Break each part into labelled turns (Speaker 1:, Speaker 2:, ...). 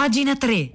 Speaker 1: Pagina 3.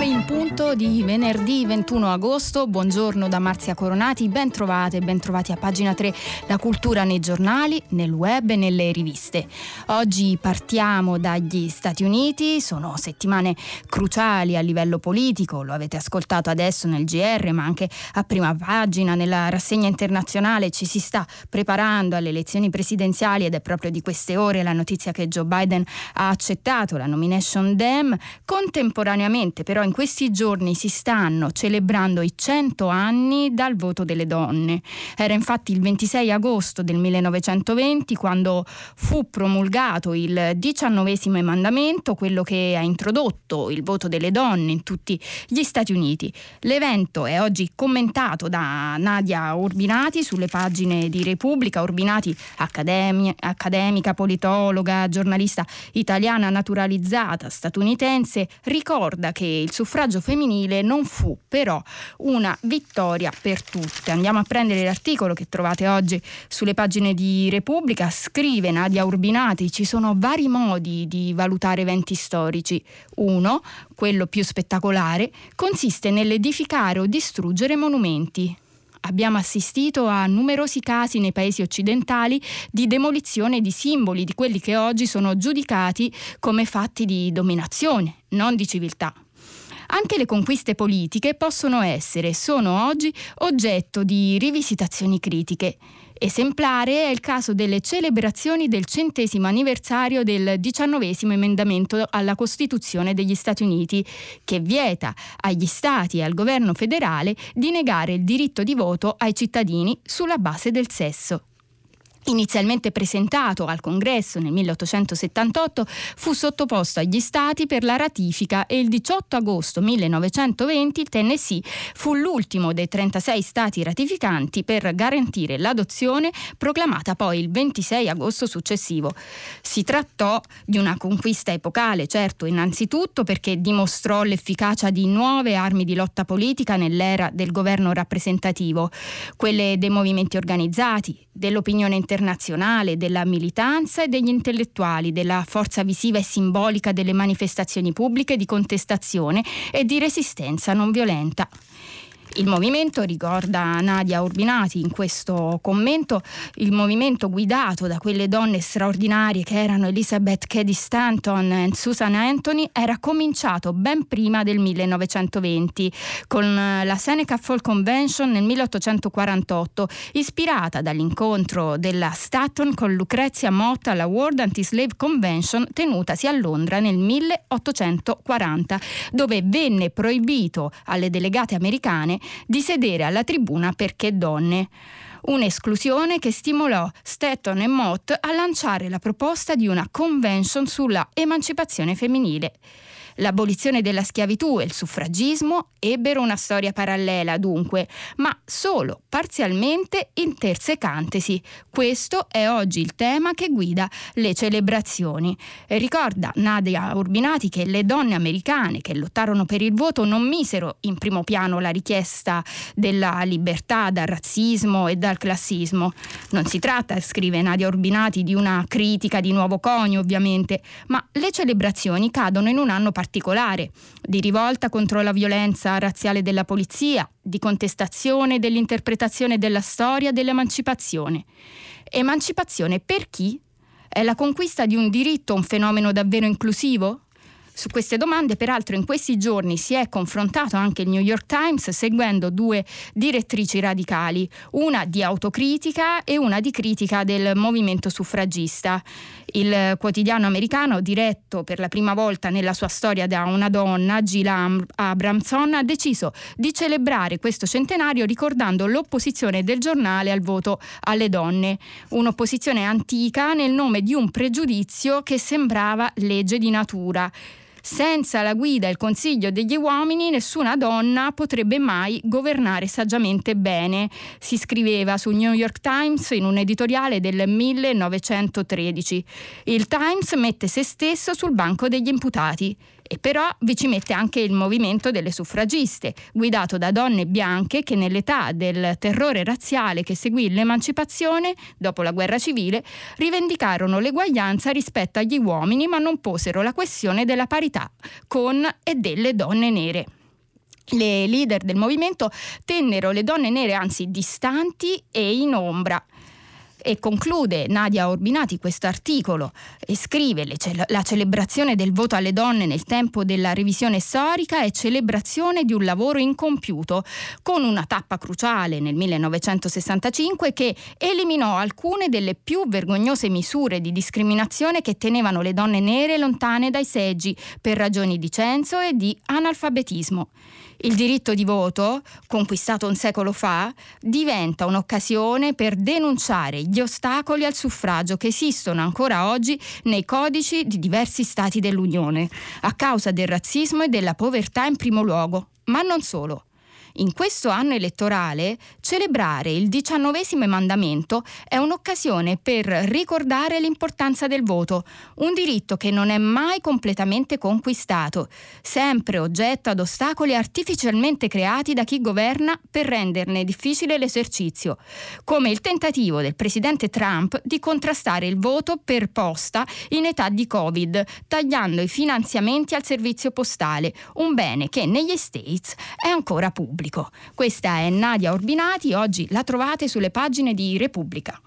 Speaker 2: 9 in punto di venerdì 21 agosto. Buongiorno da Marzia Coronati, ben trovate ben trovati a pagina 3 la cultura nei giornali, nel web e nelle riviste. Oggi partiamo dagli Stati Uniti, sono settimane cruciali a livello politico, lo avete ascoltato adesso nel GR, ma anche a prima pagina nella rassegna internazionale. Ci si sta preparando alle elezioni presidenziali ed è proprio di queste ore la notizia che Joe Biden ha accettato la nomination Dem. Contemporaneamente però in questi giorni si stanno celebrando i 100 anni dal voto delle donne. Era infatti il 26 agosto del 1920 quando fu promulgato il diciannovesimo emendamento, quello che ha introdotto il voto delle donne in tutti gli Stati Uniti. L'evento è oggi commentato da Nadia Urbinati sulle pagine di Repubblica. Urbinati, accademi- accademica, politologa, giornalista italiana naturalizzata statunitense, ricorda che il suffragio femminile non fu però una vittoria per tutte. Andiamo a prendere l'articolo che trovate oggi sulle pagine di Repubblica. Scrive Nadia Urbinati, ci sono vari modi di valutare eventi storici. Uno, quello più spettacolare, consiste nell'edificare o distruggere monumenti abbiamo assistito a numerosi casi nei paesi occidentali di demolizione di simboli di quelli che oggi sono giudicati come fatti di dominazione, non di civiltà. Anche le conquiste politiche possono essere sono oggi oggetto di rivisitazioni critiche. Esemplare è il caso delle celebrazioni del centesimo anniversario del diciannovesimo emendamento alla Costituzione degli Stati Uniti, che vieta agli Stati e al governo federale di negare il diritto di voto ai cittadini sulla base del sesso inizialmente presentato al Congresso nel 1878, fu sottoposto agli Stati per la ratifica e il 18 agosto 1920 il Tennessee fu l'ultimo dei 36 Stati ratificanti per garantire l'adozione, proclamata poi il 26 agosto successivo. Si trattò di una conquista epocale, certo, innanzitutto perché dimostrò l'efficacia di nuove armi di lotta politica nell'era del governo rappresentativo, quelle dei movimenti organizzati, dell'opinione internazionale, internazionale, della militanza e degli intellettuali, della forza visiva e simbolica delle manifestazioni pubbliche di contestazione e di resistenza non violenta. Il movimento, ricorda Nadia Urbinati in questo commento, il movimento guidato da quelle donne straordinarie che erano Elizabeth Cady Stanton e Susan Anthony era cominciato ben prima del 1920 con la Seneca Fall Convention nel 1848, ispirata dall'incontro della Stanton con Lucrezia Mott alla World Anti-Slave Convention tenutasi a Londra nel 1840, dove venne proibito alle delegate americane di sedere alla tribuna perché donne. Un'esclusione che stimolò Stetton e Mott a lanciare la proposta di una convention sulla emancipazione femminile. L'abolizione della schiavitù e il suffragismo ebbero una storia parallela dunque, ma solo parzialmente intersecantesi. Questo è oggi il tema che guida le celebrazioni. Ricorda Nadia Urbinati che le donne americane che lottarono per il voto non misero in primo piano la richiesta della libertà dal razzismo e dal classismo. Non si tratta, scrive Nadia Urbinati, di una critica di nuovo conio ovviamente, ma le celebrazioni cadono in un anno particolare particolare, di rivolta contro la violenza razziale della polizia, di contestazione dell'interpretazione della storia dell'emancipazione. Emancipazione per chi? È la conquista di un diritto un fenomeno davvero inclusivo? Su queste domande, peraltro, in questi giorni si è confrontato anche il New York Times seguendo due direttrici radicali, una di autocritica e una di critica del movimento suffragista. Il quotidiano americano, diretto per la prima volta nella sua storia da una donna, Jill Abramson, ha deciso di celebrare questo centenario ricordando l'opposizione del giornale al voto alle donne, un'opposizione antica nel nome di un pregiudizio che sembrava legge di natura. Senza la guida e il consiglio degli uomini nessuna donna potrebbe mai governare saggiamente bene, si scriveva sul New York Times in un editoriale del 1913. Il Times mette se stesso sul banco degli imputati E però vi ci mette anche il movimento delle suffragiste, guidato da donne bianche che nell'età del terrore razziale che seguì l'emancipazione, dopo la guerra civile, rivendicarono l'eguaglianza rispetto agli uomini ma non posero la questione della parità con e delle donne nere. Le leader del movimento tennero le donne nere anzi distanti e in ombra e conclude Nadia Orbinati questo articolo e scrive la celebrazione del voto alle donne nel tempo della revisione storica è celebrazione di un lavoro incompiuto, con una tappa cruciale nel 1965 che eliminò alcune delle più vergognose misure di discriminazione che tenevano le donne nere lontane dai seggi per ragioni di censo e di analfabetismo. Il diritto di voto, conquistato un secolo fa, diventa un'occasione per denunciare gli ostacoli al suffragio che esistono ancora oggi nei codici di diversi Stati dell'Unione, a causa del razzismo e della povertà in primo luogo, ma non solo. In questo anno elettorale celebrare il diciannovesimo mandamento è un'occasione per ricordare l'importanza del voto, un diritto che non è mai completamente conquistato, sempre oggetto ad ostacoli artificialmente creati da chi governa per renderne difficile l'esercizio, come il tentativo del presidente Trump di contrastare il voto per posta in età di Covid, tagliando i finanziamenti al servizio postale, un bene che negli States è ancora pubblico pubblico. Questa è Nadia Orbinati, oggi la trovate sulle pagine di Repubblica.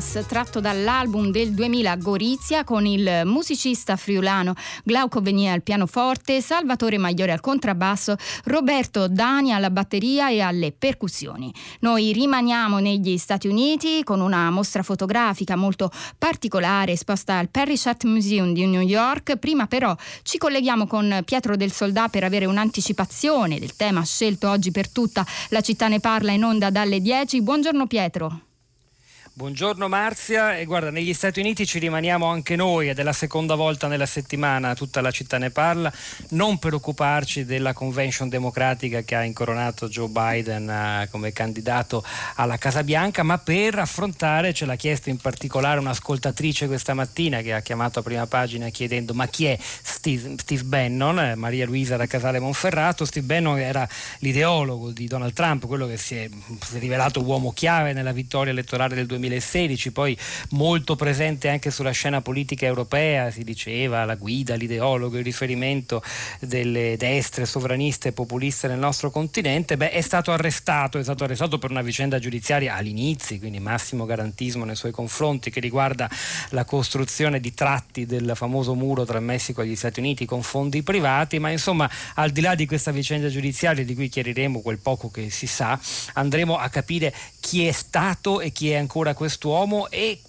Speaker 2: Tanas, tratto dall'album del 2000 Gorizia, con il musicista friulano Glauco Venia al pianoforte, Salvatore Magliore al contrabbasso, Roberto Dani alla batteria e alle percussioni. Noi rimaniamo negli Stati Uniti con una mostra fotografica molto particolare esposta al Parrish Art Museum di New York. Prima però ci colleghiamo con Pietro del Soldà per avere un'anticipazione del tema scelto oggi per tutta la città ne parla in onda dalle 10. Buongiorno Pietro.
Speaker 1: Buongiorno Marzia. E guarda negli Stati Uniti ci rimaniamo anche noi ed è la seconda volta nella settimana tutta la città ne parla. Non per occuparci della convention democratica che ha incoronato Joe Biden uh, come candidato alla Casa Bianca ma per affrontare ce l'ha chiesto in particolare un'ascoltatrice questa mattina che ha chiamato a prima pagina chiedendo ma chi è Steve, Steve Bannon? Eh, Maria Luisa da Casale Monferrato. Steve Bannon era l'ideologo di Donald Trump quello che si è, si è rivelato uomo chiave nella vittoria elettorale del 2020 2016, poi molto presente anche sulla scena politica europea, si diceva la guida, l'ideologo, il riferimento delle destre sovraniste e populiste nel nostro continente, beh, è stato arrestato, è stato arrestato per una vicenda giudiziaria all'inizio, quindi massimo garantismo nei suoi confronti, che riguarda la costruzione di tratti del famoso muro tra Messico e gli Stati Uniti con fondi privati, ma insomma al di là di questa vicenda giudiziaria di cui chiariremo quel poco che si sa, andremo a capire chi è stato e chi è ancora quest'uomo e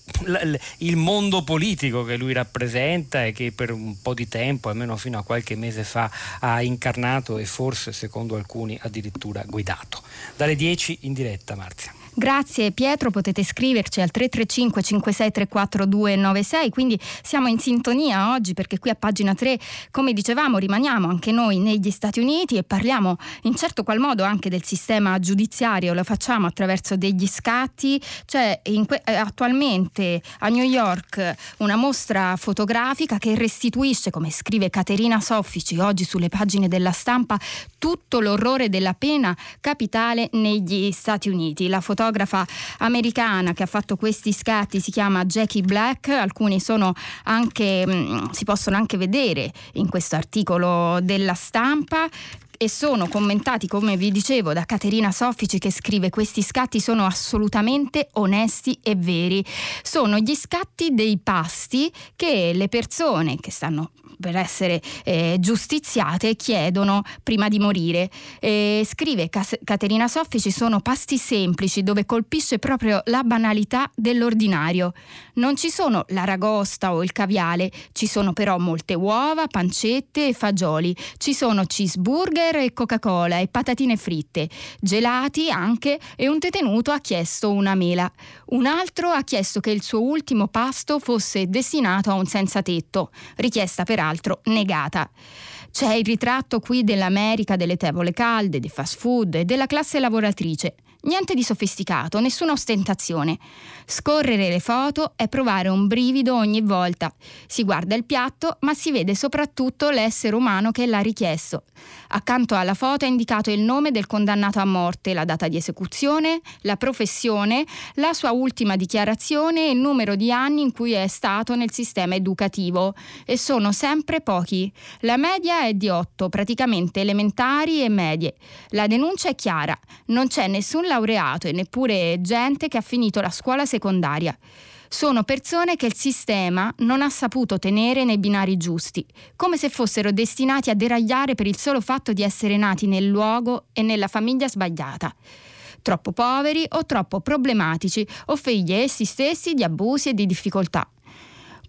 Speaker 1: il mondo politico che lui rappresenta e che per un po' di tempo, almeno fino a qualche mese fa, ha incarnato e forse, secondo alcuni, addirittura guidato. Dalle 10 in diretta, Marzia.
Speaker 2: Grazie Pietro, potete scriverci al 335 5634 296, quindi siamo in sintonia oggi perché qui a pagina 3, come dicevamo, rimaniamo anche noi negli Stati Uniti e parliamo in certo qual modo anche del sistema giudiziario, lo facciamo attraverso degli scatti, cioè que- eh, attualmente a New York una mostra fotografica che restituisce, come scrive Caterina Soffici oggi sulle pagine della stampa, tutto l'orrore della pena capitale negli Stati Uniti. La fotografa americana che ha fatto questi scatti si chiama Jackie Black, alcuni sono anche, mm, si possono anche vedere in questo articolo della stampa e sono commentati, come vi dicevo, da Caterina Soffici che scrive questi scatti sono assolutamente onesti e veri. Sono gli scatti dei pasti che le persone che stanno per essere eh, giustiziate chiedono prima di morire. Eh, scrive Cas- Caterina Soffici sono pasti semplici dove colpisce proprio la banalità dell'ordinario. Non ci sono l'aragosta o il caviale, ci sono però molte uova, pancette e fagioli, ci sono cheeseburger e Coca-Cola e patatine fritte, gelati anche e un detenuto ha chiesto una mela. Un altro ha chiesto che il suo ultimo pasto fosse destinato a un senza tetto, richiesta peraltro negata. C'è il ritratto qui dell'America delle tavole calde, dei fast food e della classe lavoratrice. Niente di sofisticato, nessuna ostentazione. Scorrere le foto è provare un brivido ogni volta. Si guarda il piatto, ma si vede soprattutto l'essere umano che l'ha richiesto. Accanto alla foto è indicato il nome del condannato a morte, la data di esecuzione, la professione, la sua ultima dichiarazione e il numero di anni in cui è stato nel sistema educativo. E sono sempre pochi. La media è di 8, praticamente elementari e medie. La denuncia è chiara. Non c'è nessun laureato e neppure gente che ha finito la scuola secondaria. Sono persone che il sistema non ha saputo tenere nei binari giusti, come se fossero destinati a deragliare per il solo fatto di essere nati nel luogo e nella famiglia sbagliata troppo poveri o troppo problematici o figli essi stessi di abusi e di difficoltà.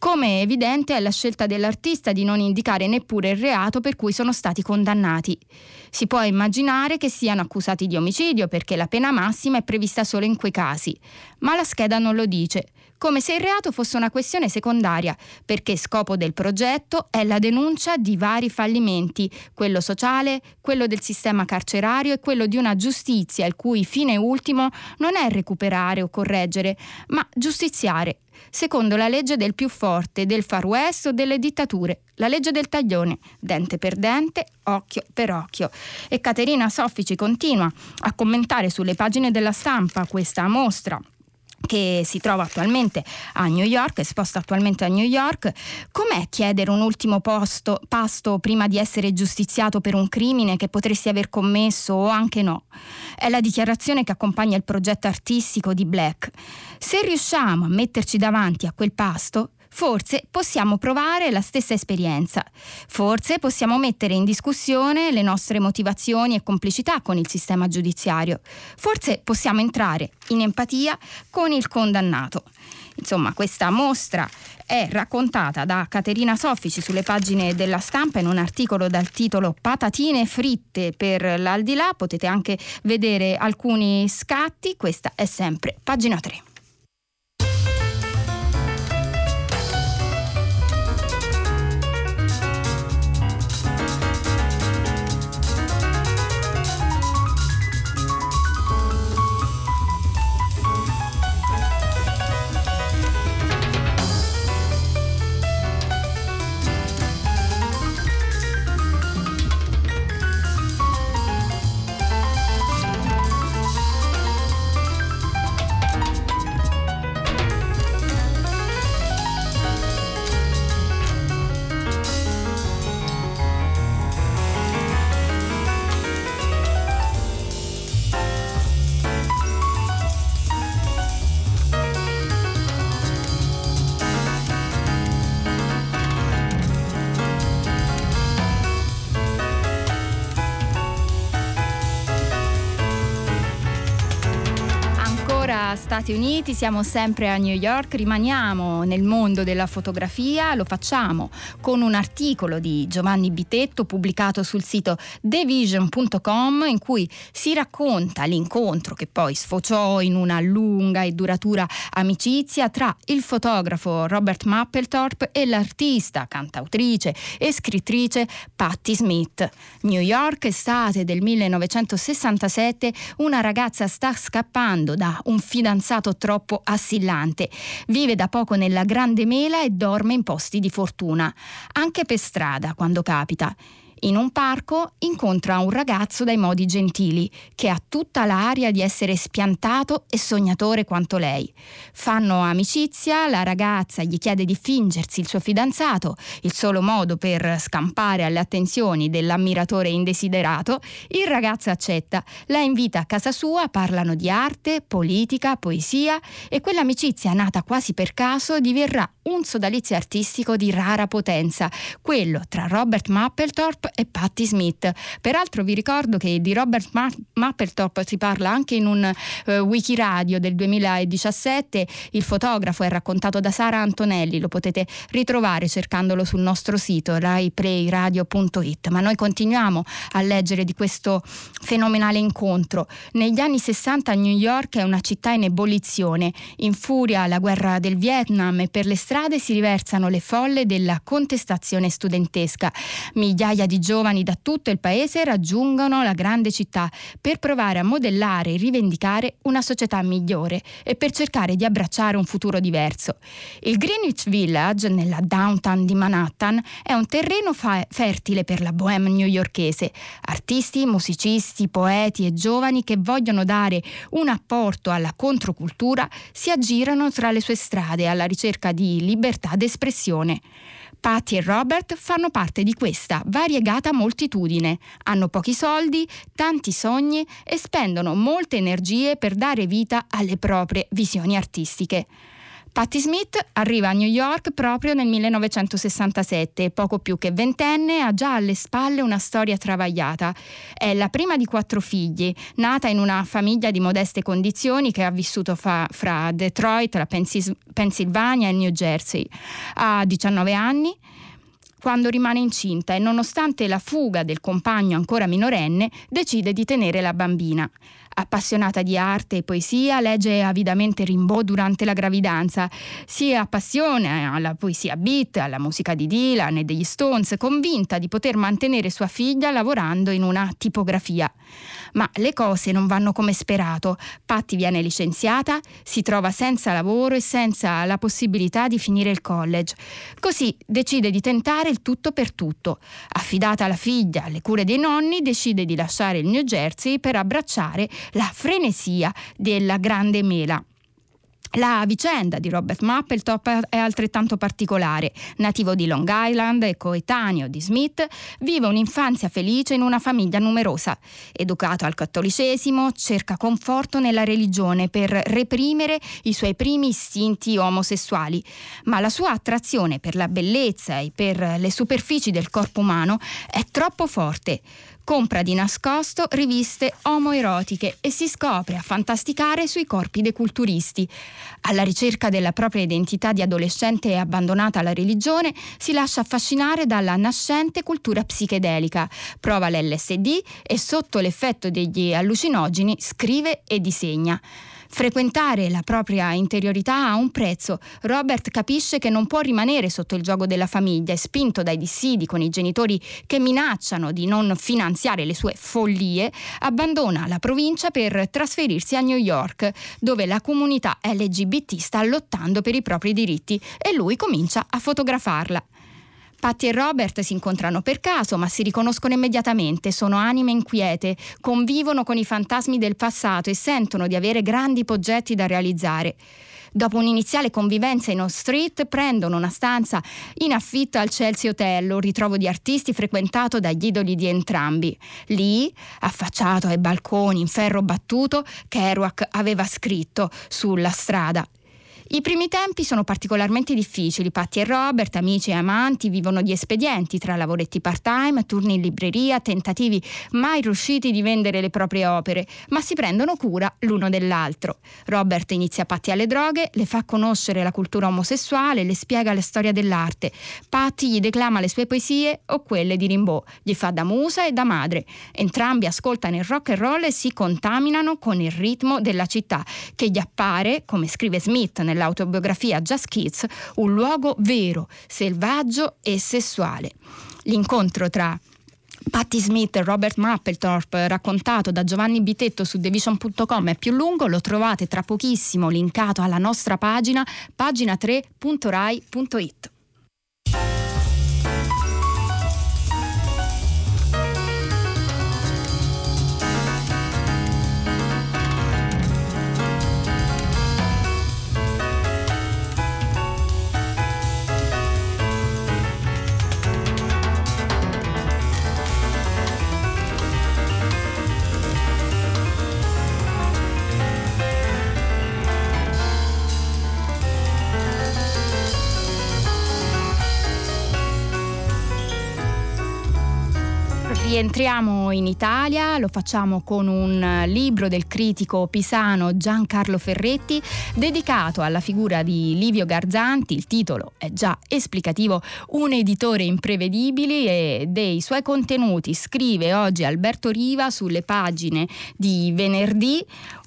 Speaker 2: Come è evidente è la scelta dell'artista di non indicare neppure il reato per cui sono stati condannati. Si può immaginare che siano accusati di omicidio perché la pena massima è prevista solo in quei casi, ma la scheda non lo dice, come se il reato fosse una questione secondaria, perché scopo del progetto è la denuncia di vari fallimenti, quello sociale, quello del sistema carcerario e quello di una giustizia il cui fine ultimo non è recuperare o correggere, ma giustiziare secondo la legge del più forte, del far west o delle dittature, la legge del taglione, dente per dente, occhio per occhio. E Caterina Soffici continua a commentare sulle pagine della stampa questa mostra che si trova attualmente a New York, esposta attualmente a New York, com'è chiedere un ultimo posto, pasto prima di essere giustiziato per un crimine che potresti aver commesso o anche no? È la dichiarazione che accompagna il progetto artistico di Black. Se riusciamo a metterci davanti a quel pasto, forse possiamo provare la stessa esperienza. Forse possiamo mettere in discussione le nostre motivazioni e complicità con il sistema giudiziario. Forse possiamo entrare in empatia con il condannato. Insomma, questa mostra è raccontata da Caterina Soffici sulle pagine della stampa in un articolo dal titolo Patatine fritte per l'aldilà. Potete anche vedere alcuni scatti. Questa è sempre pagina 3. Stati Uniti, siamo sempre a New York, rimaniamo nel mondo della fotografia, lo facciamo con un articolo di Giovanni Bitetto pubblicato sul sito thevision.com in cui si racconta l'incontro che poi sfociò in una lunga e duratura amicizia tra il fotografo Robert Mapplethorpe e l'artista, cantautrice e scrittrice Patti Smith. New York, estate del 1967, una ragazza sta scappando da un fidanzato fidanzato troppo assillante. Vive da poco nella Grande Mela e dorme in posti di fortuna, anche per strada quando capita. In un parco incontra un ragazzo dai modi gentili, che ha tutta l'aria di essere spiantato e sognatore quanto lei. Fanno amicizia, la ragazza gli chiede di fingersi il suo fidanzato, il solo modo per scampare alle attenzioni dell'ammiratore indesiderato. Il ragazzo accetta, la invita a casa sua, parlano di arte, politica, poesia e quell'amicizia nata quasi per caso diverrà un sodalizio artistico di rara potenza, quello tra Robert Mapplethorpe e Patti Smith. Peraltro vi ricordo che di Robert Ma- Mapplethorpe si parla anche in un uh, wiki radio del 2017, il fotografo è raccontato da Sara Antonelli, lo potete ritrovare cercandolo sul nostro sito raiplayradio.it, ma noi continuiamo a leggere di questo fenomenale incontro. Negli anni 60 New York è una città in ebollizione, in furia la guerra del Vietnam e per le strade si riversano le folle della contestazione studentesca. Migliaia di giovani da tutto il paese raggiungono la grande città per provare a modellare e rivendicare una società migliore e per cercare di abbracciare un futuro diverso. Il Greenwich Village, nella downtown di Manhattan, è un terreno fa- fertile per la bohème newyorkese. Artisti, musicisti, poeti e giovani che vogliono dare un apporto alla controcultura si aggirano tra le sue strade alla ricerca di libertà d'espressione. Patty e Robert fanno parte di questa variegata moltitudine. Hanno pochi soldi, tanti sogni e spendono molte energie per dare vita alle proprie visioni artistiche. Patti Smith arriva a New York proprio nel 1967, poco più che ventenne, ha già alle spalle una storia travagliata. È la prima di quattro figli, nata in una famiglia di modeste condizioni che ha vissuto fa, fra Detroit, la Pensis- Pennsylvania e New Jersey. Ha 19 anni quando rimane incinta e nonostante la fuga del compagno ancora minorenne decide di tenere la bambina. Appassionata di arte e poesia, legge avidamente Rimbaud durante la gravidanza. Si appassiona alla poesia beat, alla musica di Dylan e degli Stones, convinta di poter mantenere sua figlia lavorando in una tipografia. Ma le cose non vanno come sperato. Patti viene licenziata, si trova senza lavoro e senza la possibilità di finire il college. Così decide di tentare il tutto per tutto. Affidata la figlia alle cure dei nonni, decide di lasciare il New Jersey per abbracciare la frenesia della grande mela. La vicenda di Robert Mapplethorpe è altrettanto particolare. Nativo di Long Island e coetaneo di Smith, vive un'infanzia felice in una famiglia numerosa. Educato al cattolicesimo, cerca conforto nella religione per reprimere i suoi primi istinti omosessuali. Ma la sua attrazione per la bellezza e per le superfici del corpo umano è troppo forte compra di nascosto riviste omoerotiche e si scopre a fantasticare sui corpi dei culturisti. Alla ricerca della propria identità di adolescente abbandonata alla religione, si lascia affascinare dalla nascente cultura psichedelica, prova l'LSD e sotto l'effetto degli allucinogeni scrive e disegna. Frequentare la propria interiorità ha un prezzo. Robert capisce che non può rimanere sotto il gioco della famiglia e spinto dai dissidi con i genitori che minacciano di non finanziare le sue follie, abbandona la provincia per trasferirsi a New York, dove la comunità LGBT sta lottando per i propri diritti e lui comincia a fotografarla. Patti e Robert si incontrano per caso, ma si riconoscono immediatamente, sono anime inquiete, convivono con i fantasmi del passato e sentono di avere grandi progetti da realizzare. Dopo un'iniziale convivenza in Old Street, prendono una stanza in affitto al Chelsea Hotel, un ritrovo di artisti frequentato dagli idoli di entrambi. Lì, affacciato ai balconi in ferro battuto, Kerouac aveva scritto sulla strada i primi tempi sono particolarmente difficili. Patti e Robert, amici e amanti, vivono di espedienti tra lavoretti part-time, turni in libreria, tentativi mai riusciti di vendere le proprie opere, ma si prendono cura l'uno dell'altro. Robert inizia Patti alle droghe, le fa conoscere la cultura omosessuale, le spiega la storia dell'arte. Patti gli declama le sue poesie o quelle di Rimbaud, gli fa da musa e da madre. Entrambi ascoltano il rock and roll e si contaminano con il ritmo della città, che gli appare, come scrive Smith nella dell'autobiografia Just Kids un luogo vero, selvaggio e sessuale. L'incontro tra Patti Smith e Robert Mapplethorpe, raccontato da Giovanni Bitetto su devision.com, è più lungo, lo trovate tra pochissimo linkato alla nostra pagina, pagina3.rai.it. Rientriamo in Italia, lo facciamo con un libro del critico pisano Giancarlo Ferretti dedicato alla figura di Livio Garzanti, il titolo è già esplicativo, un editore imprevedibile e dei suoi contenuti scrive oggi Alberto Riva sulle pagine di venerdì,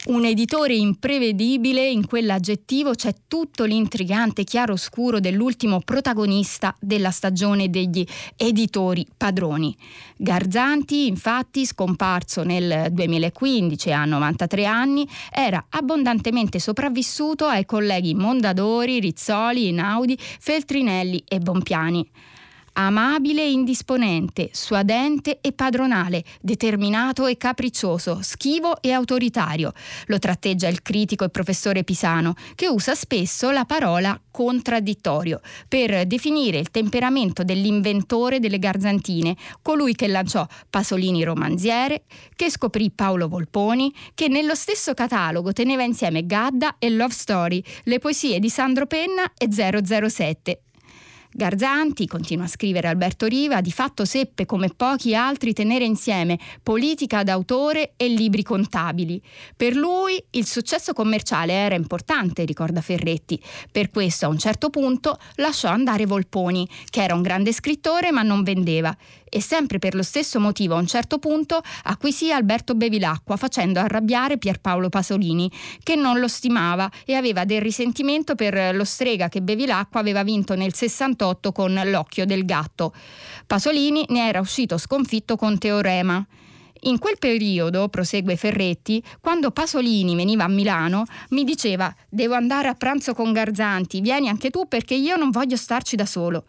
Speaker 2: un editore imprevedibile, in quell'aggettivo c'è tutto l'intrigante chiaroscuro dell'ultimo protagonista della stagione degli editori padroni. Garzanti, infatti, scomparso nel 2015 a 93 anni, era abbondantemente sopravvissuto ai colleghi Mondadori, Rizzoli, Inaudi, Feltrinelli e Bompiani amabile e indisponente, suadente e padronale, determinato e capriccioso, schivo e autoritario. Lo tratteggia il critico e professore Pisano, che usa spesso la parola contraddittorio per definire il temperamento dell'inventore delle garzantine, colui che lanciò Pasolini romanziere, che scoprì Paolo Volponi, che nello stesso catalogo teneva insieme Gadda e Love Story, le poesie di Sandro Penna e 007, Garzanti, continua a scrivere Alberto Riva, di fatto seppe come pochi altri tenere insieme politica d'autore e libri contabili. Per lui il successo commerciale era importante, ricorda Ferretti. Per questo a un certo punto lasciò andare Volponi, che era un grande scrittore ma non vendeva e sempre per lo stesso motivo a un certo punto acquisì Alberto Bevilacqua facendo arrabbiare Pierpaolo Pasolini che non lo stimava e aveva del risentimento per lo strega che Bevilacqua aveva vinto nel 68 con L'occhio del gatto. Pasolini ne era uscito sconfitto con Teorema. In quel periodo, prosegue Ferretti, quando Pasolini veniva a Milano, mi diceva: Devo andare a pranzo con Garzanti, vieni anche tu perché io non voglio starci da solo.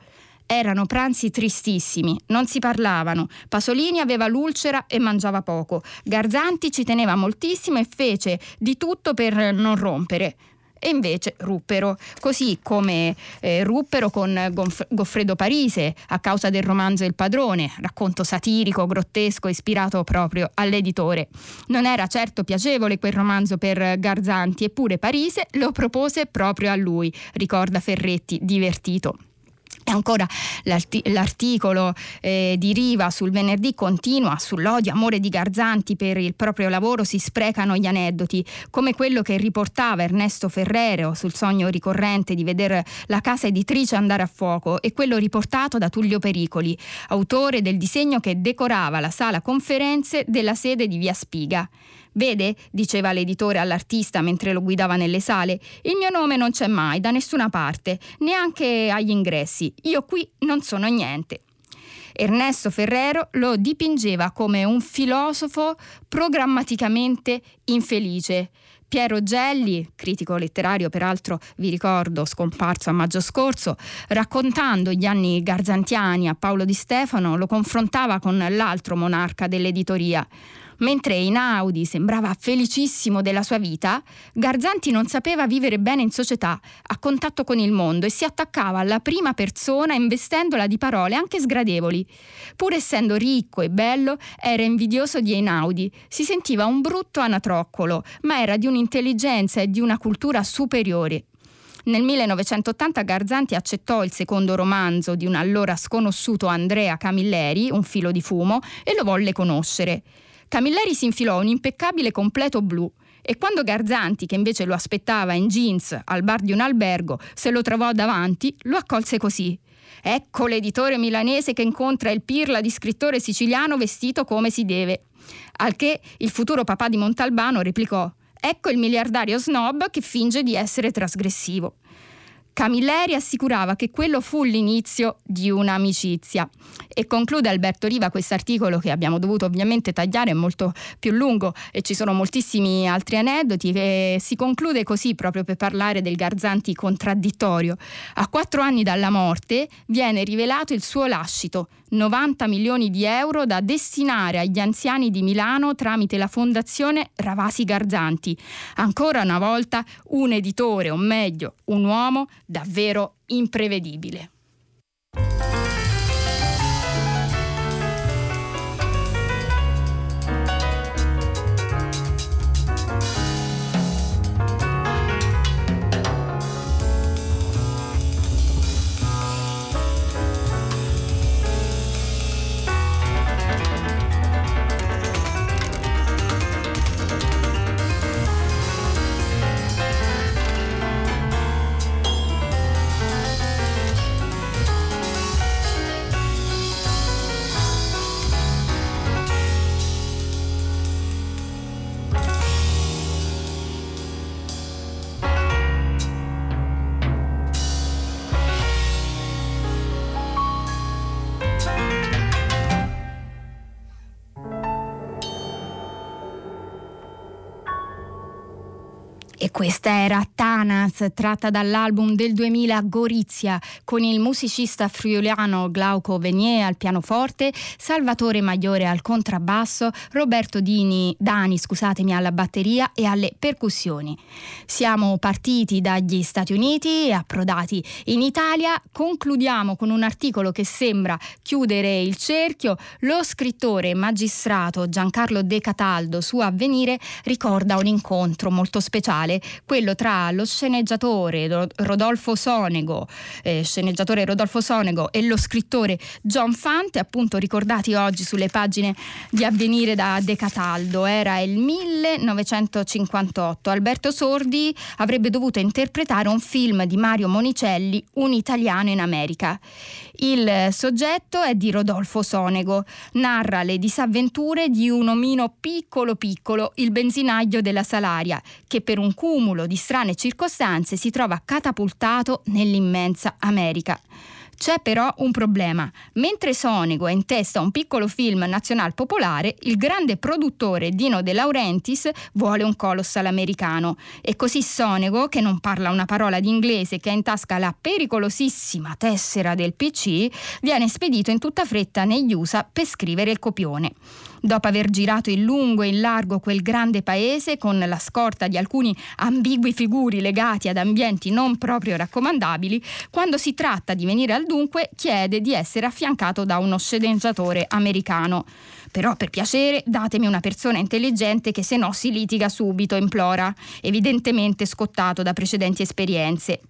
Speaker 2: Erano pranzi tristissimi, non si parlavano. Pasolini aveva l'ulcera e mangiava poco. Garzanti ci teneva moltissimo e fece di tutto per non rompere e invece ruppero, così come eh, ruppero con Gonf- Goffredo Parise a causa del romanzo Il padrone, racconto satirico, grottesco, ispirato proprio all'editore. Non era certo piacevole quel romanzo per Garzanti, eppure Parise lo propose proprio a lui, ricorda Ferretti, divertito. E ancora l'articolo eh, di Riva sul venerdì continua sull'odio amore di Garzanti per il proprio lavoro si sprecano gli aneddoti, come quello che riportava Ernesto Ferrero sul sogno ricorrente di vedere la casa editrice andare a fuoco e quello riportato da Tullio Pericoli, autore del disegno che decorava la sala conferenze della sede di Via Spiga. Vede, diceva l'editore all'artista mentre lo guidava nelle sale, il mio nome non c'è mai da nessuna parte, neanche agli ingressi. Io qui non sono niente. Ernesto Ferrero lo dipingeva come un filosofo programmaticamente infelice. Piero Gelli, critico letterario peraltro vi ricordo scomparso a maggio scorso, raccontando gli anni garzantiani a Paolo Di Stefano, lo confrontava con l'altro monarca dell'editoria. Mentre Einaudi sembrava felicissimo della sua vita, Garzanti non sapeva vivere bene in società, a contatto con il mondo e si attaccava alla prima persona investendola di parole anche sgradevoli. Pur essendo ricco e bello, era invidioso di Einaudi, si sentiva un brutto anatroccolo, ma era di un'intelligenza e di una cultura superiore. Nel 1980 Garzanti accettò il secondo romanzo di un allora sconosciuto Andrea Camilleri, Un filo di fumo, e lo volle conoscere. Camilleri si infilò un impeccabile completo blu e quando Garzanti, che invece lo aspettava in jeans al bar di un albergo, se lo trovò davanti, lo accolse così. Ecco l'editore milanese che incontra il pirla di scrittore siciliano vestito come si deve. Al che il futuro papà di Montalbano replicò: Ecco il miliardario snob che finge di essere trasgressivo. Camilleri assicurava che quello fu l'inizio di un'amicizia. E conclude Alberto Riva questo articolo che abbiamo dovuto ovviamente tagliare, è molto più lungo e ci sono moltissimi altri aneddoti e si conclude così proprio per parlare del Garzanti contraddittorio. A quattro anni dalla morte viene rivelato il suo lascito, 90 milioni di euro da destinare agli anziani di Milano tramite la fondazione Ravasi Garzanti. Ancora una volta un editore, o meglio, un uomo davvero imprevedibile. Questa era Tanas, tratta dall'album del 2000 Gorizia, con il musicista friulano Glauco Venier al pianoforte, Salvatore Magliore al contrabbasso, Roberto Dini, Dani scusatemi, alla batteria e alle percussioni. Siamo partiti dagli Stati Uniti e approdati in Italia. Concludiamo con un articolo che sembra chiudere il cerchio. Lo scrittore magistrato Giancarlo De Cataldo su Avvenire ricorda un incontro molto speciale quello tra lo sceneggiatore Rodolfo Sonego, eh, sceneggiatore Rodolfo Sonego e lo scrittore John Fante, appunto ricordati oggi sulle pagine di Avvenire da De Cataldo. Era il 1958. Alberto Sordi avrebbe dovuto interpretare un film di Mario Monicelli, Un italiano in America. Il soggetto è di Rodolfo Sonego, narra le disavventure di un omino piccolo piccolo, il benzinaio della Salaria, che per un cumulo di strane circostanze si trova catapultato nell'immensa America. C'è però un problema. Mentre Sonego è in testa a un piccolo film nazional popolare, il grande produttore Dino De Laurentiis vuole un colossal americano. E così Sonego, che non parla una parola di inglese, che ha in tasca la pericolosissima tessera del PC, viene spedito in tutta fretta negli USA per scrivere il copione. Dopo aver girato in lungo e in largo quel grande paese con la scorta di alcuni ambigui figuri legati ad ambienti non proprio raccomandabili, quando si tratta di venire al dunque chiede di essere affiancato da uno sceneggiatore americano. Però per piacere datemi una persona intelligente che se no si litiga subito, implora, evidentemente scottato da precedenti esperienze.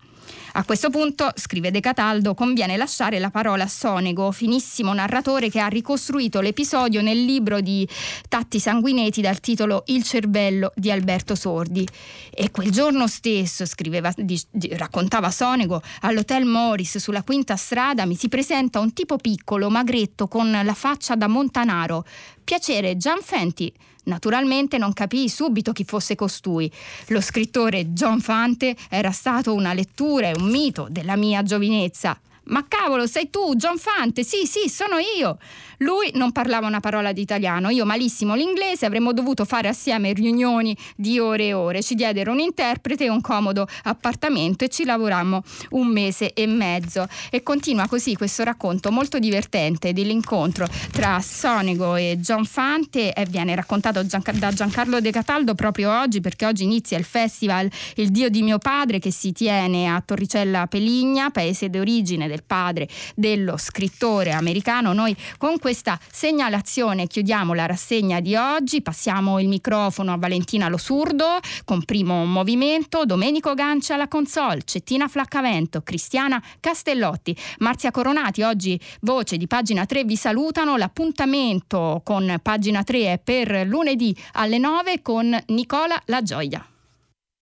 Speaker 2: A questo punto, scrive De Cataldo, conviene lasciare la parola a Sonego, finissimo narratore che ha ricostruito l'episodio nel libro di Tatti Sanguineti dal titolo Il cervello di Alberto Sordi. E quel giorno stesso, scriveva, di, di, raccontava Sonego, all'Hotel Morris sulla quinta strada mi si presenta un tipo piccolo, magretto, con la faccia da montanaro. Piacere, Gian Fenti. Naturalmente non capii subito chi fosse costui. Lo scrittore John Fante era stato una lettura e un mito della mia giovinezza. Ma cavolo, sei tu, John Fante? Sì, sì, sono io. Lui non parlava una parola di italiano, io malissimo l'inglese, avremmo dovuto fare assieme riunioni di ore e ore. Ci diedero un interprete e un comodo appartamento e ci lavorammo un mese e mezzo. E continua così questo racconto molto divertente dell'incontro tra Sonego e John Fante e viene raccontato da Giancarlo De Cataldo proprio oggi perché oggi inizia il festival Il Dio di mio padre che si tiene a Torricella Peligna, paese d'origine del padre dello scrittore americano. Noi con questa segnalazione chiudiamo la rassegna di oggi, passiamo il microfono a Valentina Losurdo con primo movimento, Domenico Gancia alla console, Cettina Flaccavento, Cristiana Castellotti, Marzia Coronati, oggi voce di pagina 3 vi salutano, l'appuntamento con pagina 3 è per lunedì alle 9 con Nicola La Gioia.